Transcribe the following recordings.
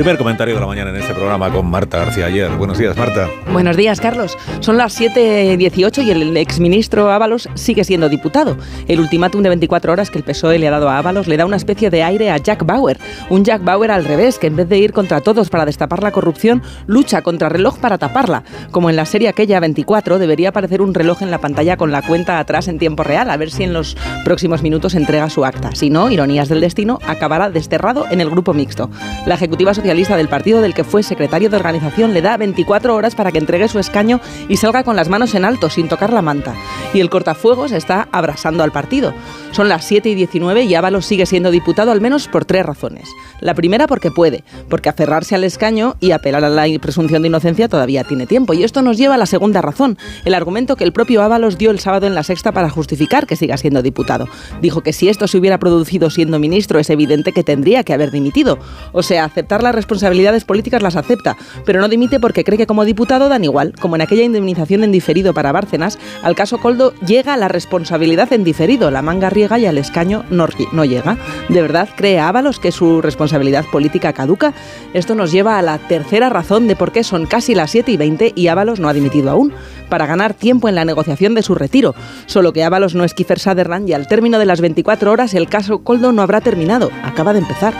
Primer comentario de la mañana en este programa con Marta García ayer. Buenos días, Marta. Buenos días, Carlos. Son las 7.18 y el exministro Ábalos sigue siendo diputado. El ultimátum de 24 horas que el PSOE le ha dado a Ábalos le da una especie de aire a Jack Bauer. Un Jack Bauer al revés, que en vez de ir contra todos para destapar la corrupción, lucha contra reloj para taparla. Como en la serie aquella 24, debería aparecer un reloj en la pantalla con la cuenta atrás en tiempo real, a ver si en los próximos minutos entrega su acta. Si no, ironías del destino, acabará desterrado en el grupo mixto. La Ejecutiva Social del partido del que fue secretario de organización le da 24 horas para que entregue su escaño y salga con las manos en alto, sin tocar la manta. Y el cortafuegos está abrasando al partido. Son las 7 y 19 y Ábalos sigue siendo diputado al menos por tres razones. La primera porque puede, porque aferrarse al escaño y apelar a la presunción de inocencia todavía tiene tiempo. Y esto nos lleva a la segunda razón, el argumento que el propio Ábalos dio el sábado en la sexta para justificar que siga siendo diputado. Dijo que si esto se hubiera producido siendo ministro es evidente que tendría que haber dimitido. O sea, aceptar las responsabilidades políticas las acepta, pero no dimite porque cree que como diputado dan igual. Como en aquella indemnización en diferido para Bárcenas, al caso Coldo llega la responsabilidad en diferido. La manga y al escaño no, no llega. ¿De verdad cree Ábalos que su responsabilidad política caduca? Esto nos lleva a la tercera razón de por qué son casi las 7 y 20 y Ábalos no ha dimitido aún, para ganar tiempo en la negociación de su retiro. Solo que Ábalos no es Kiefer Sutherland y al término de las 24 horas el caso Coldo no habrá terminado, acaba de empezar.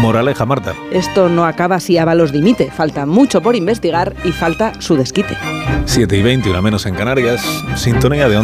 Moraleja, Marta. Esto no acaba si Ábalos dimite. Falta mucho por investigar y falta su desquite. 7 y 20, una menos en Canarias. Sintonía de onda.